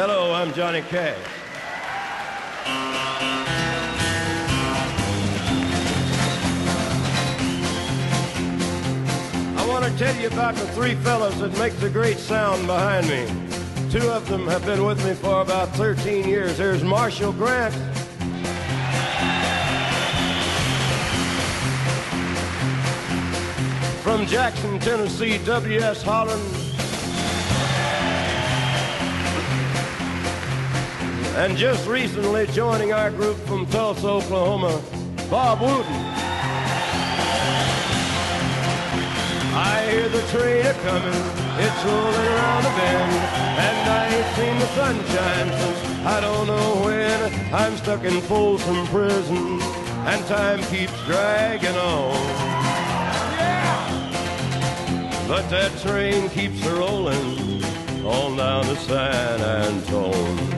Hello, I'm Johnny Cash. I want to tell you about the three fellas that make the great sound behind me. Two of them have been with me for about 13 years. There's Marshall Grant. From Jackson, Tennessee, W.S. Holland. And just recently joining our group from Tulsa, Oklahoma, Bob Wooten. I hear the train a coming, it's rolling around the bend, and I ain't seen the sunshine since I don't know when. I'm stuck in Folsom Prison, and time keeps dragging on. But that train keeps rolling on down to San Antone.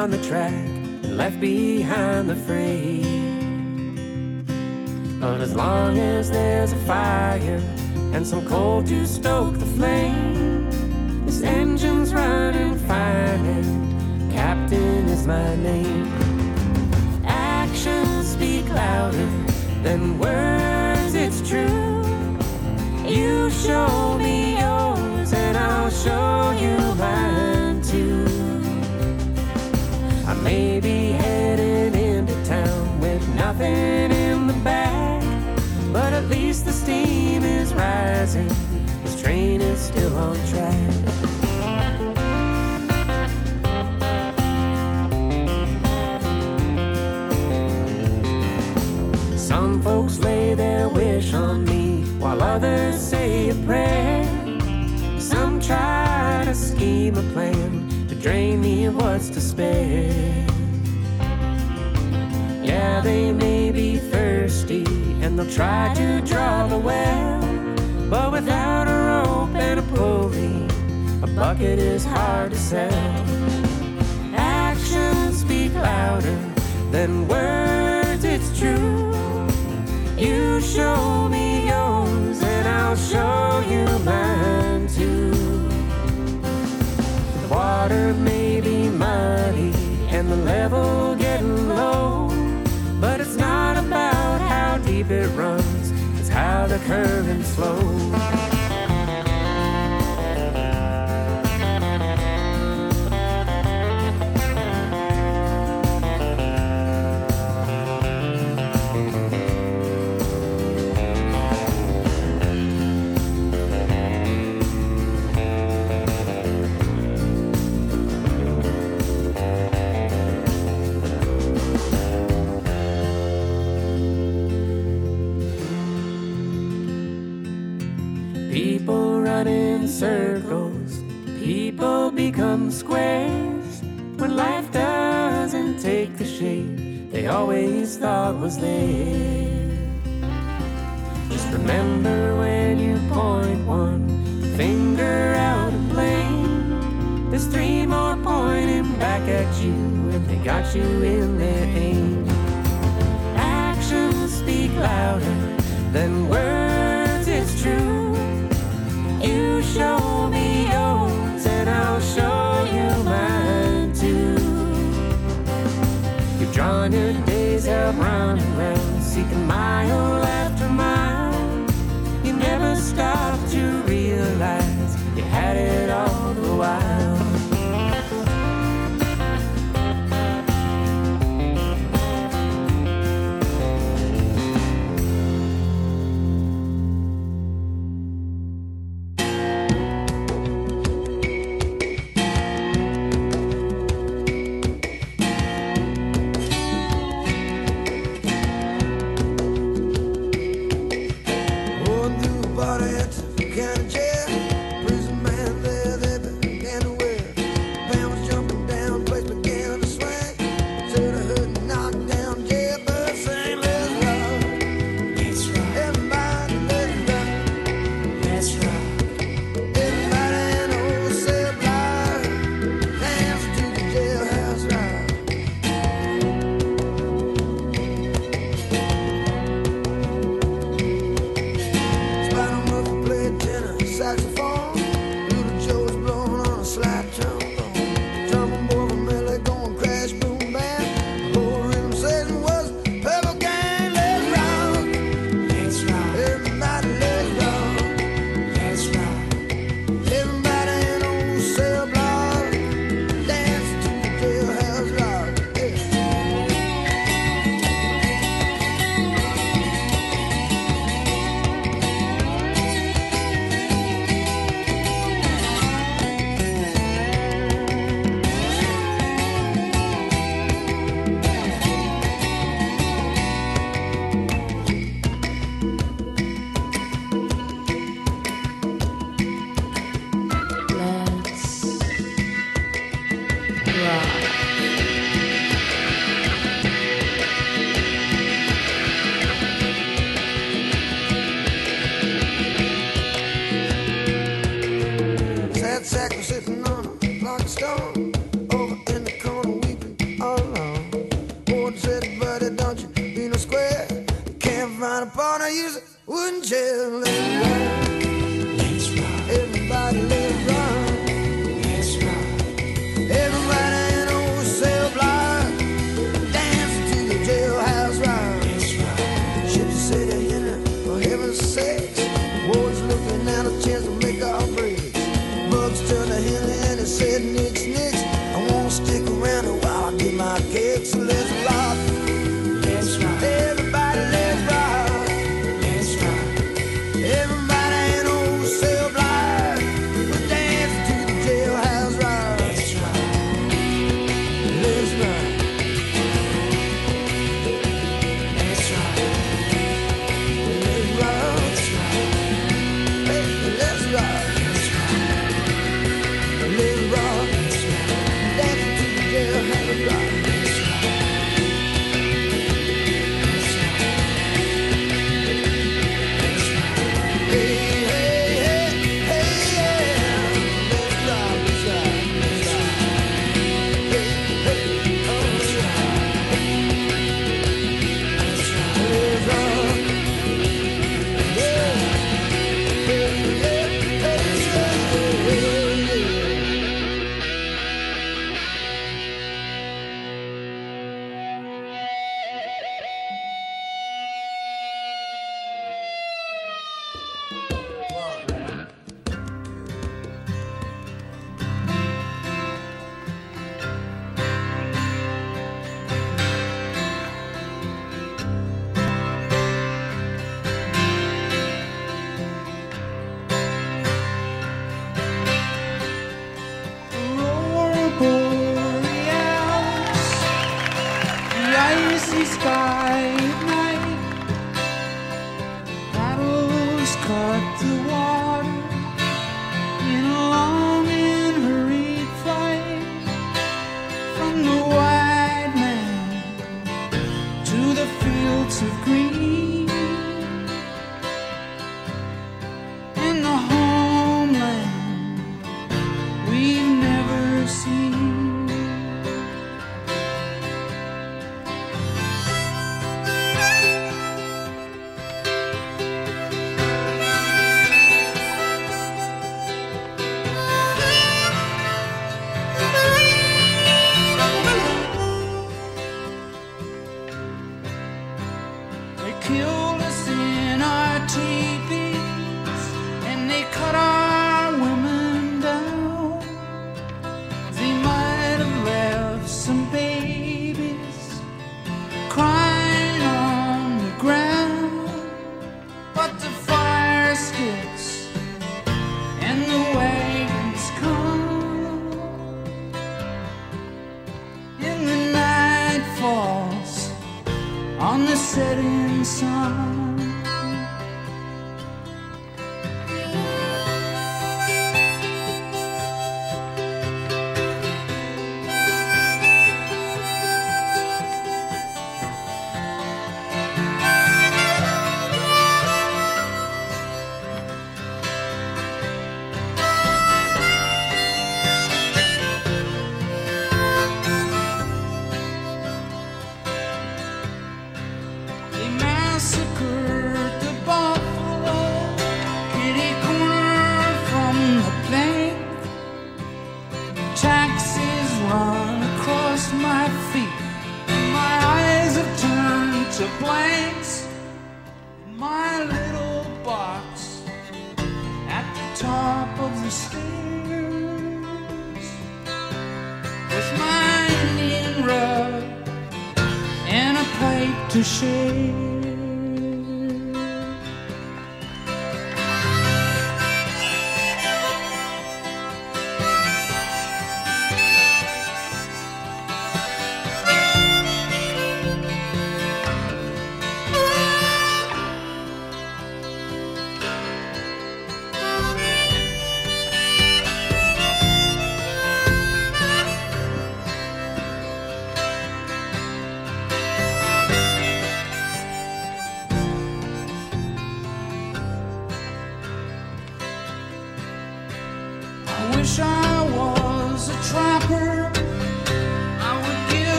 Down the track and left behind the freight. But as long as there's a fire and some coal to stoke the flame, this engine's running fine and Captain is my name. Actions speak louder than words, it's true. You show me yours, and I'll show you mine too. I may be heading into town with nothing in the bag, but at least the steam is rising. This train is still on track. Some folks lay their wish on me while others say a prayer. Some try to scheme a plan drain me of what's to spare. Yeah, they may be thirsty and they'll try to draw the well. But without a rope and a pulley, a bucket is hard to sell. Actions speak louder than words, it's true. You show me yours, and I'll show you mine too. Water may be muddy and the level getting low, but it's not about how deep it runs, it's how the current flows. Thought was there.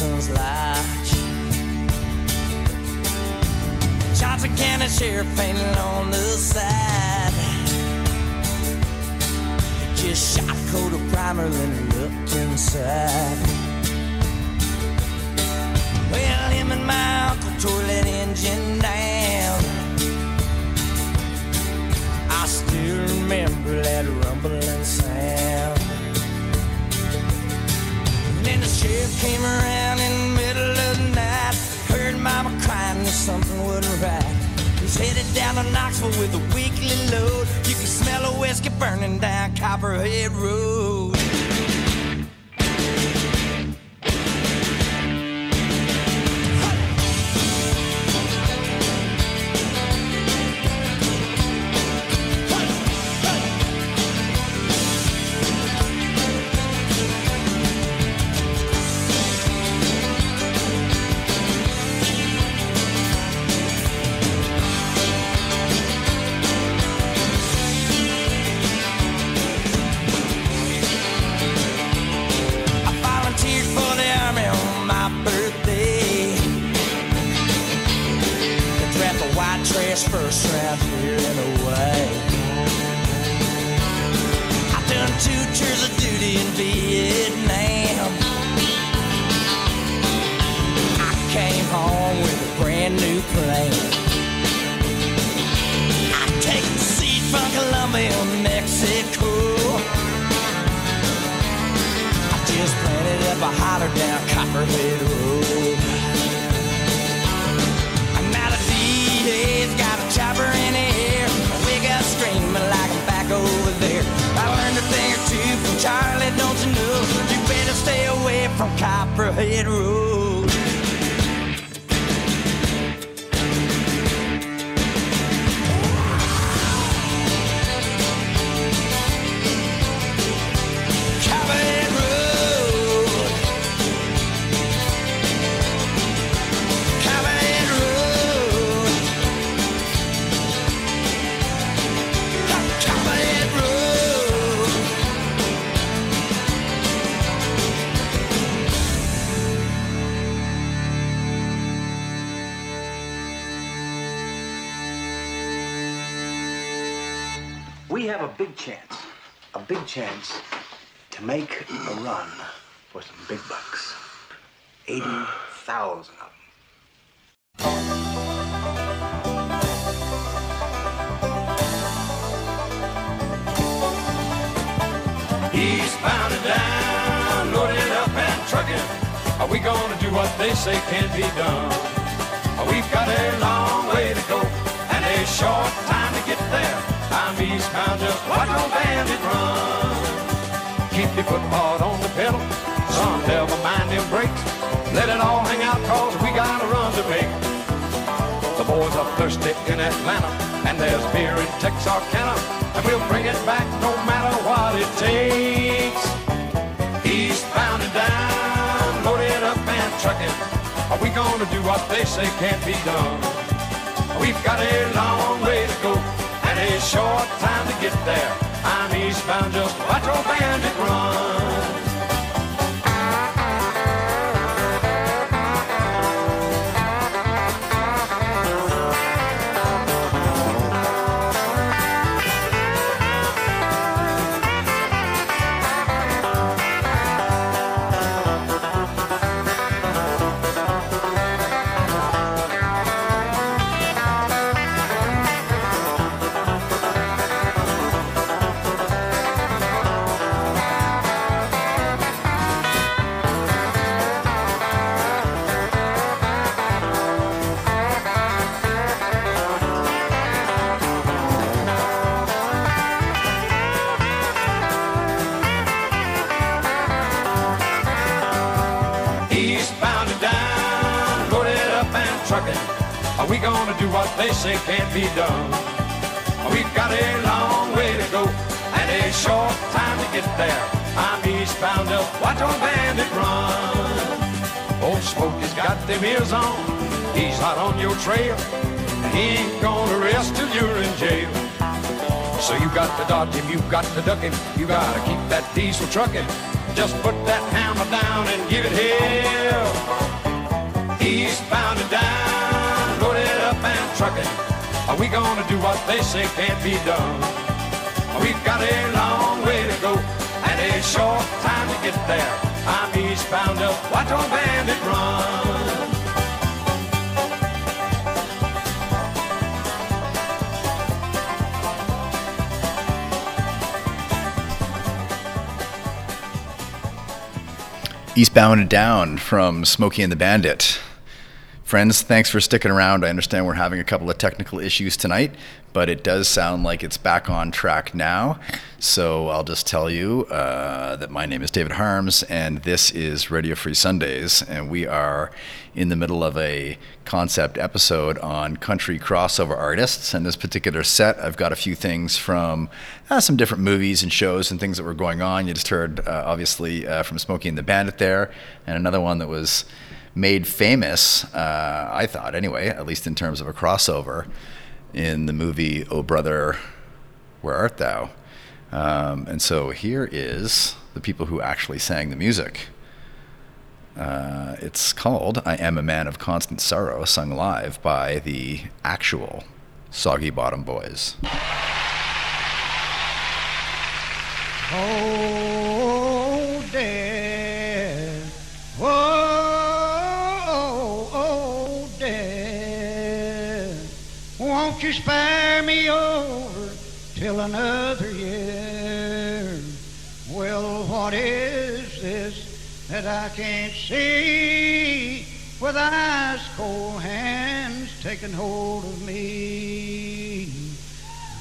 Texans Lodge. Johnson County Sheriff painted on the side. Just shot a coat of primer and looked inside. Well, him and my uncle tore that engine down. I still remember that rumble came around in the middle of the night. Heard mama crying that something wasn't right. He's headed down to Knoxville with a weekly load. You can smell a whiskey burning down Copperhead Road. Two of duty in Vietnam. I came home with a brand new plan. I take the seed from Colombia, Mexico. I just planted up a holler down Copperhead Road. From Copperhead Road. Big chance to make a run for some big bucks. 80,000 of them. Eastbound and down, loaded up and trucking. Are we gonna do what they say can't be done? We've got a long way to go and a short time to get there. I'm eastbound, just watch old bandit run. Your foot hard on the pedal, son, never mind them brakes. Let it all hang out, cause we got a run to make. The boys are thirsty in Atlanta, and there's beer in Texarkana, and we'll bring it back no matter what it takes. Eastbound and down, loaded up and trucking. Are we gonna do what they say can't be done? We've got a long way to go and a short time to get there. I'm eastbound, just watch old bandit run. We gonna do what they say can't be done? We've got a long way to go and a short time to get there. I'm eastbound up, watch on bandit run. Old Smokey's got them ears on, he's hot on your trail. He ain't gonna rest till you're in jail. So you got to dodge him, you got to duck him, you gotta keep that diesel trucking. Just put that hammer down and give it hell. Down, loaded up and trucking. Are we gonna do what they say can't be done? We've got a long way to go and a short time to get there. I'm eastbound up, watch on bandit run. Eastbound and Down from Smokey and the Bandit. Friends, thanks for sticking around. I understand we're having a couple of technical issues tonight, but it does sound like it's back on track now. So I'll just tell you uh, that my name is David Harms, and this is Radio Free Sundays, and we are in the middle of a concept episode on country crossover artists. And this particular set, I've got a few things from uh, some different movies and shows and things that were going on. You just heard, uh, obviously, uh, from Smokey and the Bandit there, and another one that was made famous, uh, I thought anyway, at least in terms of a crossover, in the movie Oh Brother, Where Art Thou? Um, and so here is the people who actually sang the music. Uh, it's called I Am a Man of Constant Sorrow, sung live by the actual Soggy Bottom Boys. Oh, till another year? Well, what is this that I can't see with ice cold hands taking hold of me?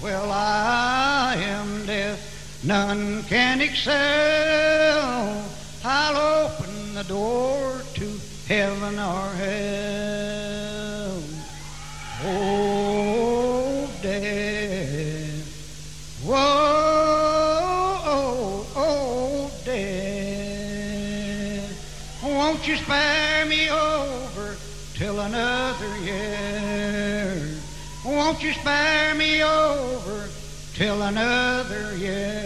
Well, I am deaf, none can excel. I'll open the door to heaven or hell. Won't you spare me over till another year?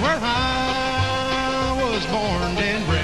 Where I was born and raised.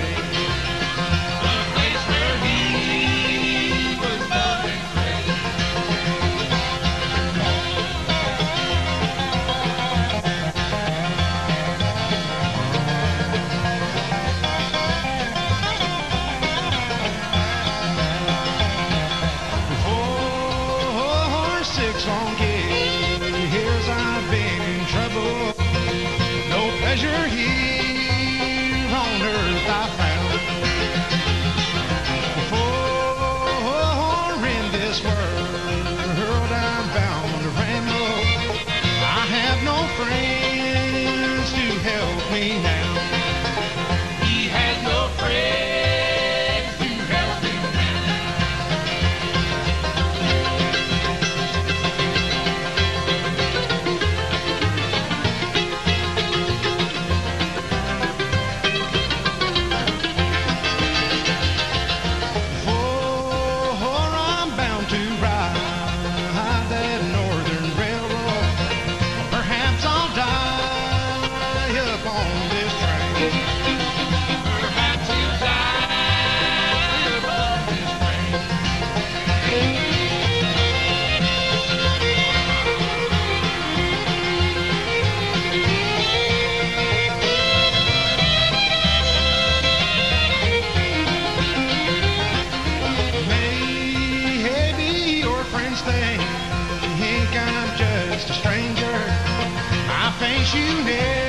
You never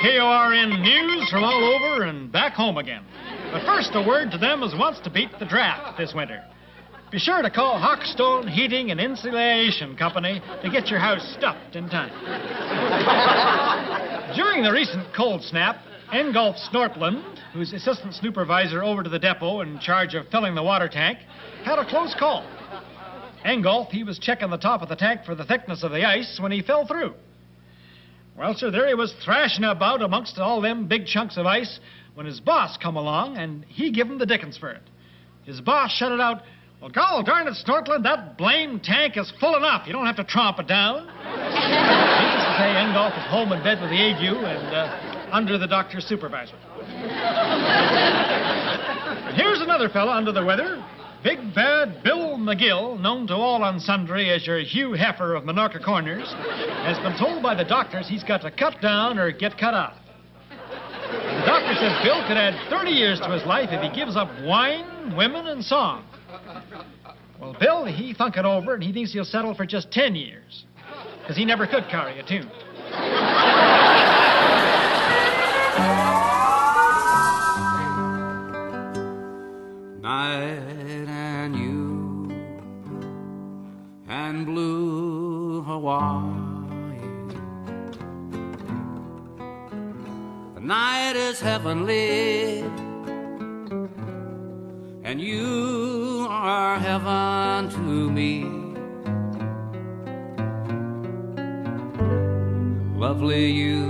KORN news from all over and back home again. But first, a word to them as wants to beat the draft this winter. be sure to call Hawkstone Heating and Insulation Company to get your house stuffed in time. During the recent cold snap, Engulf Snortland, who's assistant supervisor over to the depot in charge of filling the water tank, had a close call. Engulf, he was checking the top of the tank for the thickness of the ice when he fell through. Well, sir, there he was thrashing about amongst all them big chunks of ice when his boss come along and he give him the dickens for it. His boss shouted out, Well, gol darn it, Snortland, that blame tank is full enough. You don't have to tromp it down. Needless to say, Engulf is home in bed with the ague and uh, under the doctor's supervision. Here's another fella under the weather. Big bad Bill McGill, known to all and sundry as your Hugh Heifer of Minorca Corners, has been told by the doctors he's got to cut down or get cut off. The doctor says Bill could add 30 years to his life if he gives up wine, women, and song. Well, Bill, he thunk it over and he thinks he'll settle for just 10 years. Because he never could carry a tune. Hawaii. The night is heavenly, and you are heaven to me. Lovely you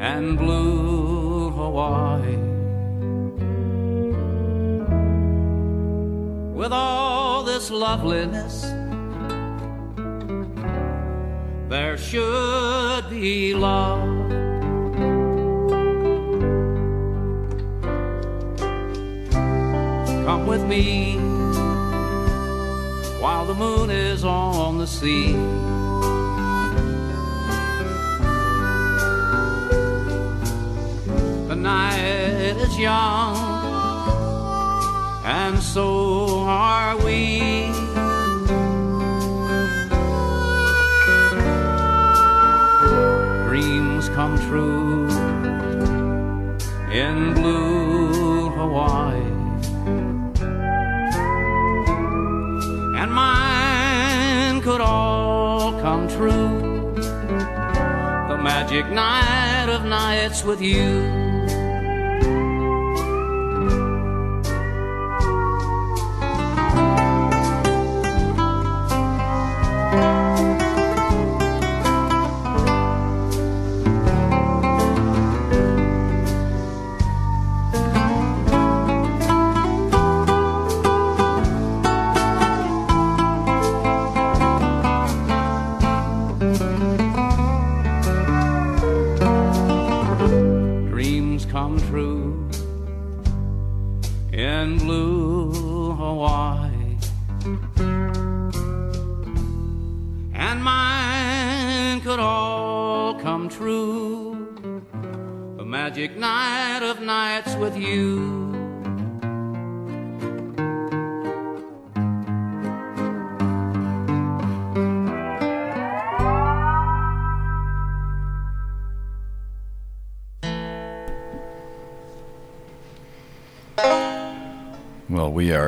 and blue Hawaii. with all this loveliness, should be love. Come with me while the moon is on the sea. The night is young and so are we. True in blue Hawaii, and mine could all come true. The magic night of nights with you.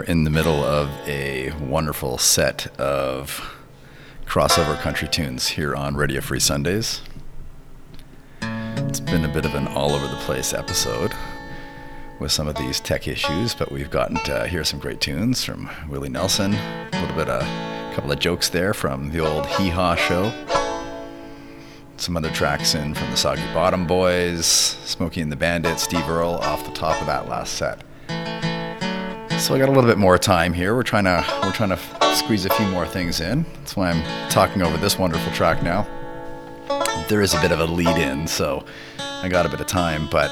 In the middle of a wonderful set of crossover country tunes here on Radio Free Sundays. It's been a bit of an all over the place episode with some of these tech issues, but we've gotten to hear some great tunes from Willie Nelson, a little bit of a couple of jokes there from the old Hee Haw show. Some other tracks in from the Soggy Bottom Boys, Smokey and the Bandit, Steve Earle off the top of that last set. So I got a little bit more time here. We're trying to we're trying to squeeze a few more things in. That's why I'm talking over this wonderful track now. There is a bit of a lead in, so I got a bit of time, but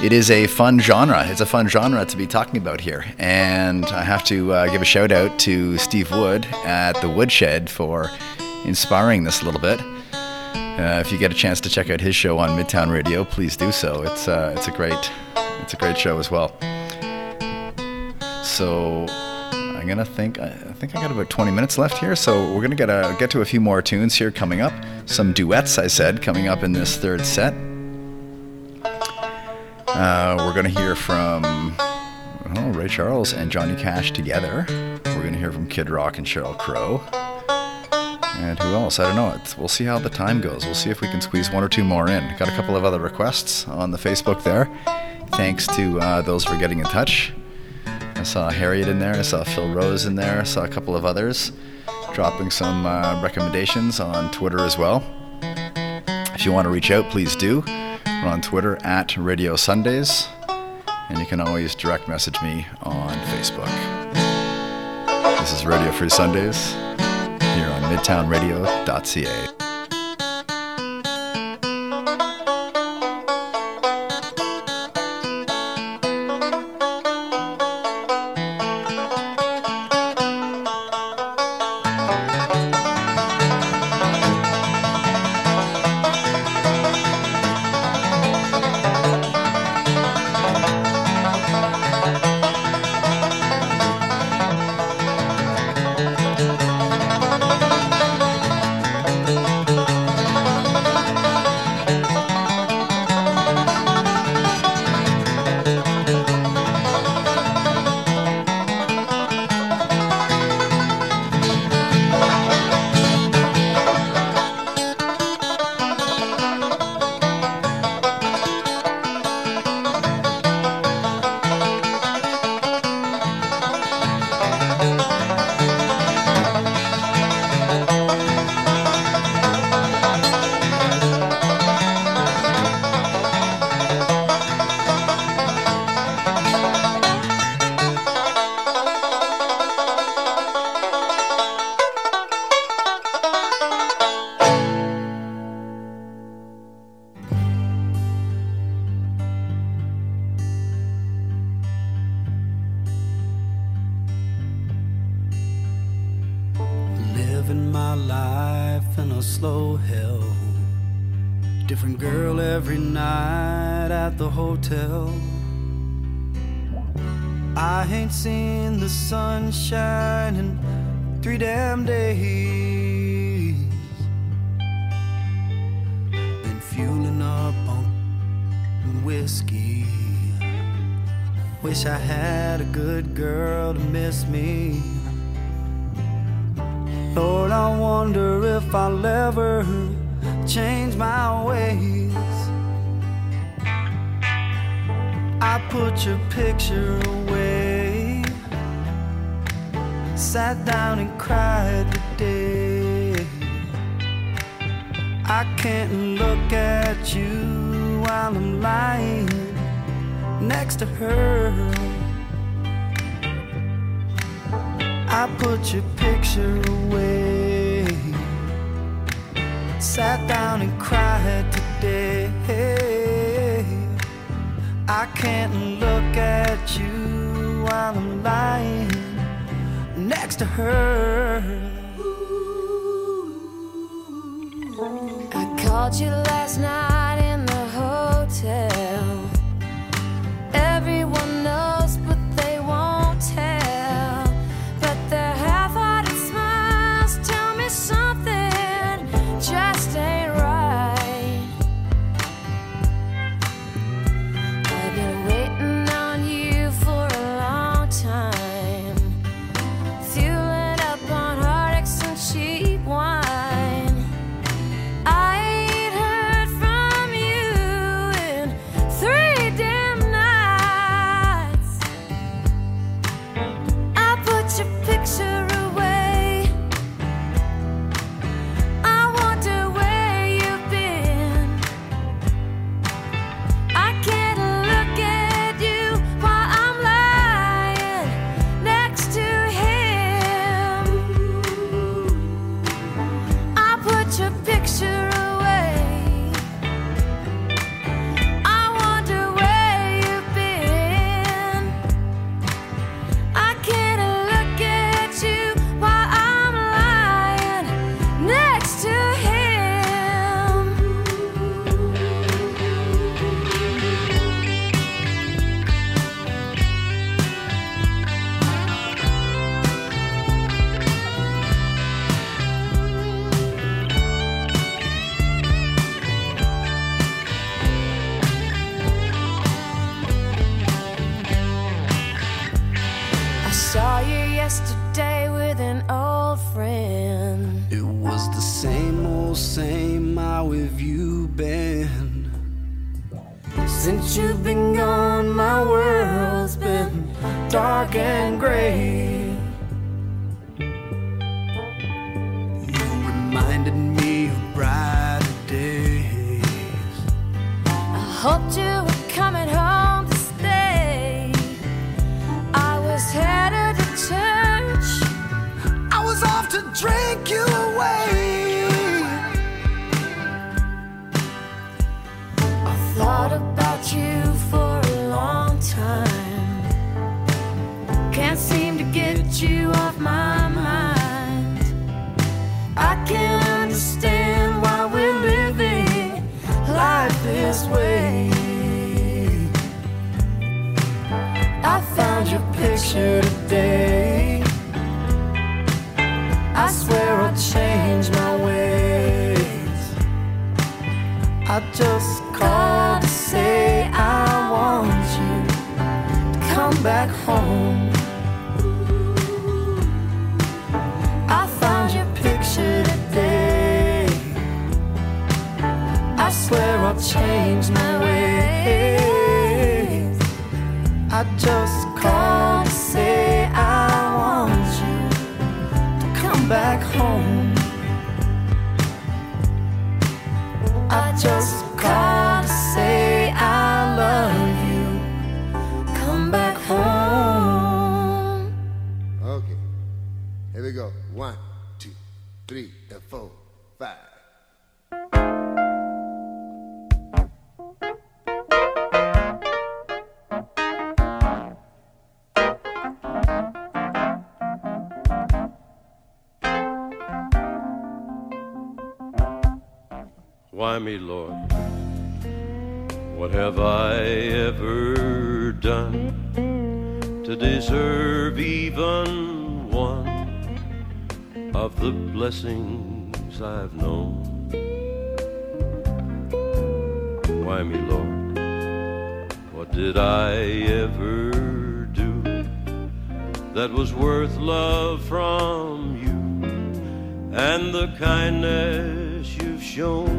it is a fun genre. It's a fun genre to be talking about here, and I have to uh, give a shout out to Steve Wood at the Woodshed for inspiring this a little bit. Uh, if you get a chance to check out his show on Midtown Radio, please do so. It's uh, it's a great it's a great show as well. So I'm gonna think. I think I got about 20 minutes left here. So we're gonna get a, get to a few more tunes here coming up. Some duets, I said, coming up in this third set. Uh, we're gonna hear from oh, Ray Charles and Johnny Cash together. We're to hear from Kid Rock and Sheryl Crow. And who else? I don't know. It's, we'll see how the time goes. We'll see if we can squeeze one or two more in. Got a couple of other requests on the Facebook there. Thanks to uh, those for getting in touch. I saw Harriet in there. I saw Phil Rose in there. I saw a couple of others dropping some uh, recommendations on Twitter as well. If you want to reach out, please do. We're on Twitter at Radio Sundays, and you can always direct message me on Facebook. This is Radio Free Sundays here on MidtownRadio.ca. if I'll ever change my ways. I put your picture away, sat down and cried today. I can't look at you while I'm lying next to her. I put your picture away. Sat down and cried today. I can't look at you while I'm lying next to her. I called you last night in the hotel. today. I swear I'll change my ways. I just called to say I want you to come back home. show.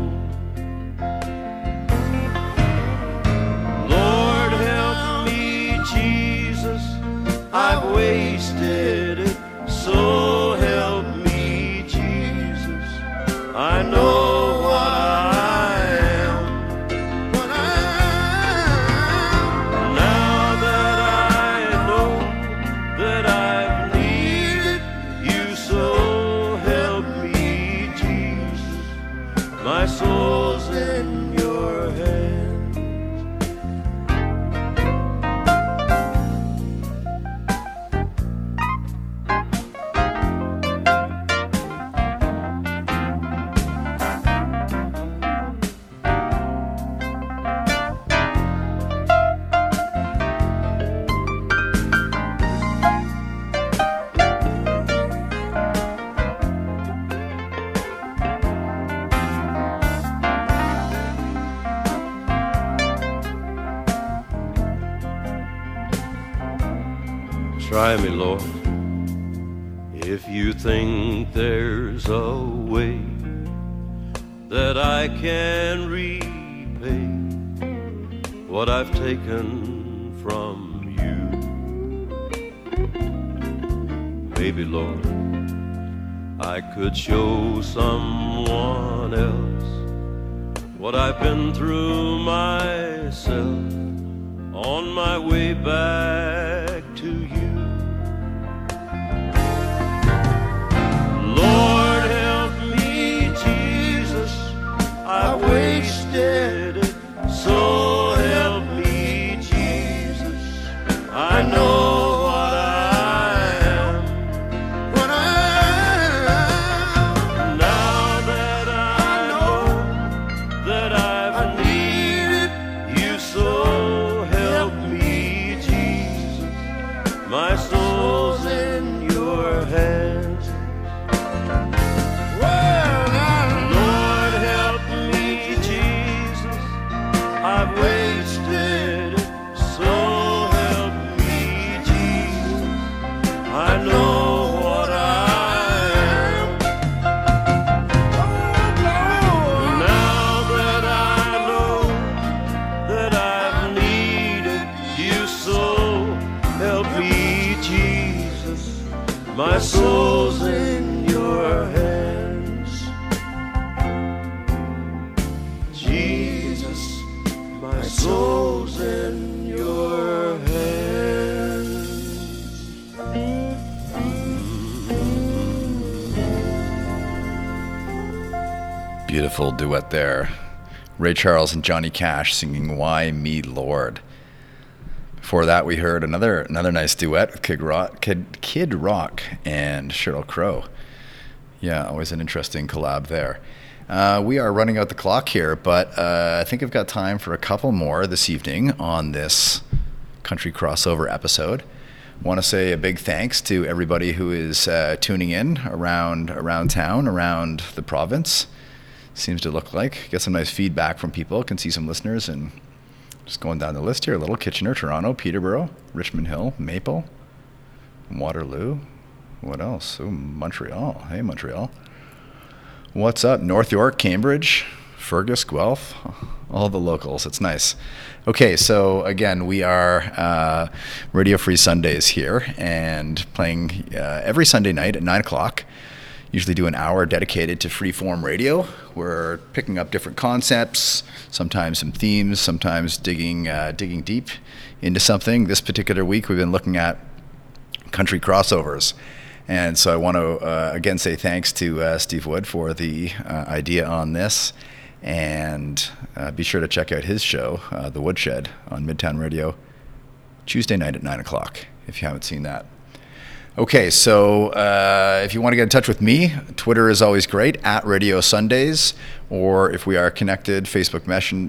Ray Charles and Johnny Cash singing "Why Me, Lord." Before that, we heard another another nice duet with Kid Rock, Kid, Kid Rock and Sheryl Crow. Yeah, always an interesting collab there. Uh, we are running out the clock here, but uh, I think I've got time for a couple more this evening on this country crossover episode. Want to say a big thanks to everybody who is uh, tuning in around around town, around the province. Seems to look like get some nice feedback from people. Can see some listeners and just going down the list here: Little Kitchener, Toronto, Peterborough, Richmond Hill, Maple, Waterloo. What else? Oh, Montreal. Hey, Montreal. What's up? North York, Cambridge, Fergus, Guelph, all the locals. It's nice. Okay, so again, we are uh, Radio Free Sundays here and playing uh, every Sunday night at 9 o'clock. Usually do an hour dedicated to freeform radio. We're picking up different concepts, sometimes some themes, sometimes digging uh, digging deep into something. This particular week, we've been looking at country crossovers. And so I want to uh, again say thanks to uh, Steve Wood for the uh, idea on this. And uh, be sure to check out his show, uh, The Woodshed, on Midtown Radio, Tuesday night at 9 o'clock, if you haven't seen that. Okay, so uh, if you want to get in touch with me, Twitter is always great, at Radio Sundays. Or if we are connected, Facebook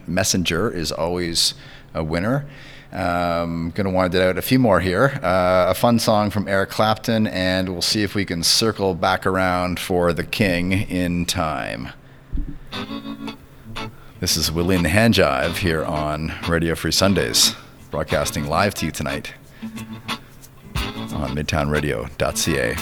Messenger is always a winner. Um, gonna wind it out a few more here. Uh, a fun song from Eric Clapton, and we'll see if we can circle back around for the King in time. This is Willie and the Hand here on Radio Free Sundays, broadcasting live to you tonight on midtownradio.ca.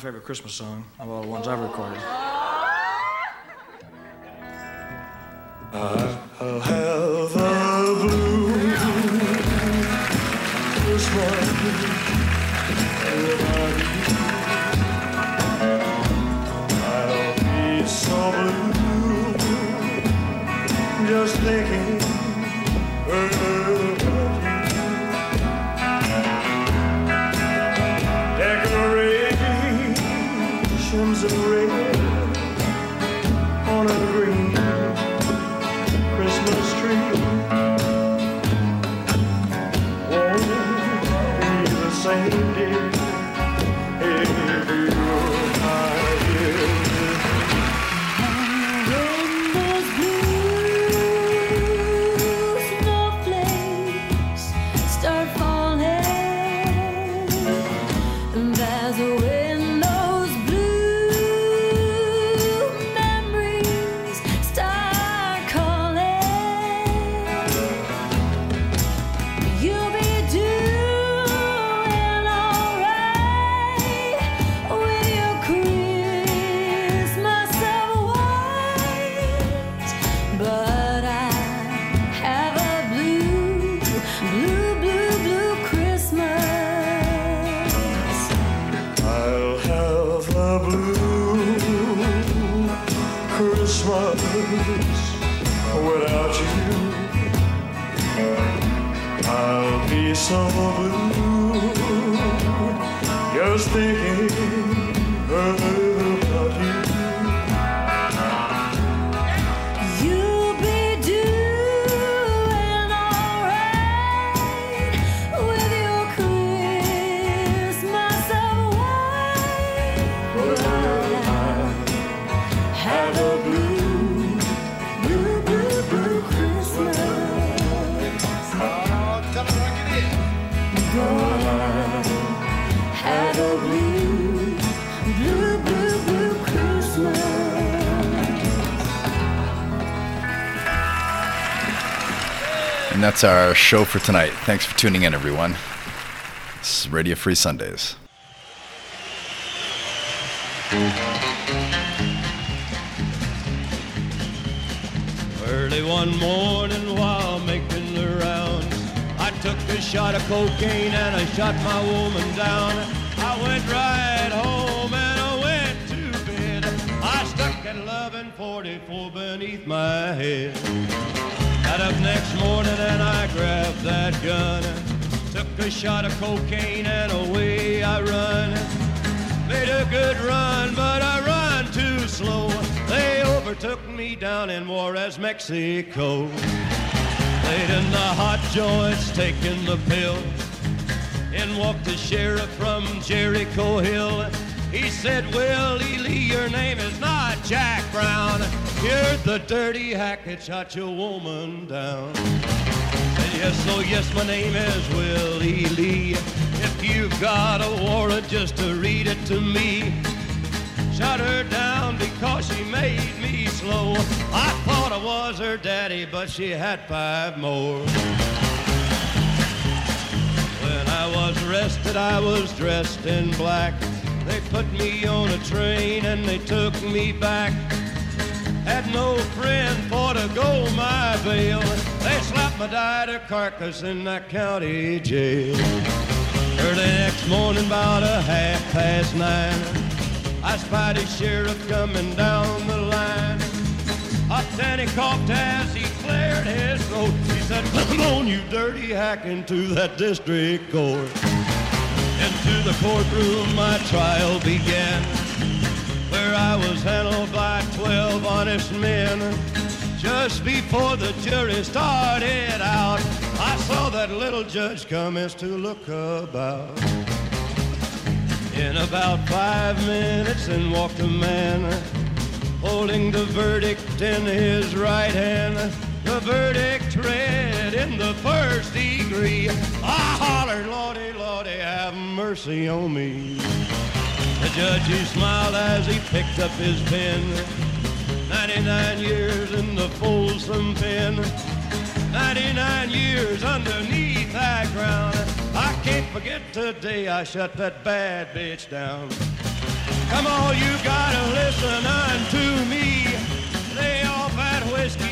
favorite Christmas song of all the ones I've recorded. That's our show for tonight. Thanks for tuning in, everyone. This is Radio Free Sundays. Early one morning while making the rounds, I took a shot of cocaine and I shot my woman down. I went right home and I went to bed. I stuck at 1144 beneath my head. Got up next morning and I grabbed that gun. Took a shot of cocaine and away I run. Made a good run, but I run too slow. They overtook me down in Juarez, Mexico. Laid in the hot joints, taking the pill. In walked the sheriff from Jericho Hill. He said, Willie Lee, your name is not Jack Brown. You're the dirty hack that shot your woman down. Said, yes, oh yes, my name is Willie Lee. If you've got a warrant, just to read it to me. Shot her down because she made me slow. I thought I was her daddy, but she had five more. When I was arrested, I was dressed in black. Put me on a train and they took me back. Had no friend for to go my bail. They slapped my died carcass in that county jail. Early next morning, about a half past nine, I spied a sheriff coming down the line. Hot he coughed as he cleared his throat. He said, Come on, you dirty hack, into that district court. Into the courtroom my trial began, where I was handled by twelve honest men. Just before the jury started out, I saw that little judge commence to look about. In about five minutes, in walked a man holding the verdict in his right hand the verdict read in the first degree. I hollered, Lordy, Lordy, have mercy on me. The judge, he smiled as he picked up his pen. 99 years in the Folsom pen. 99 years underneath that ground. I can't forget the day I shut that bad bitch down. Come on, you gotta listen unto me. Lay off that whiskey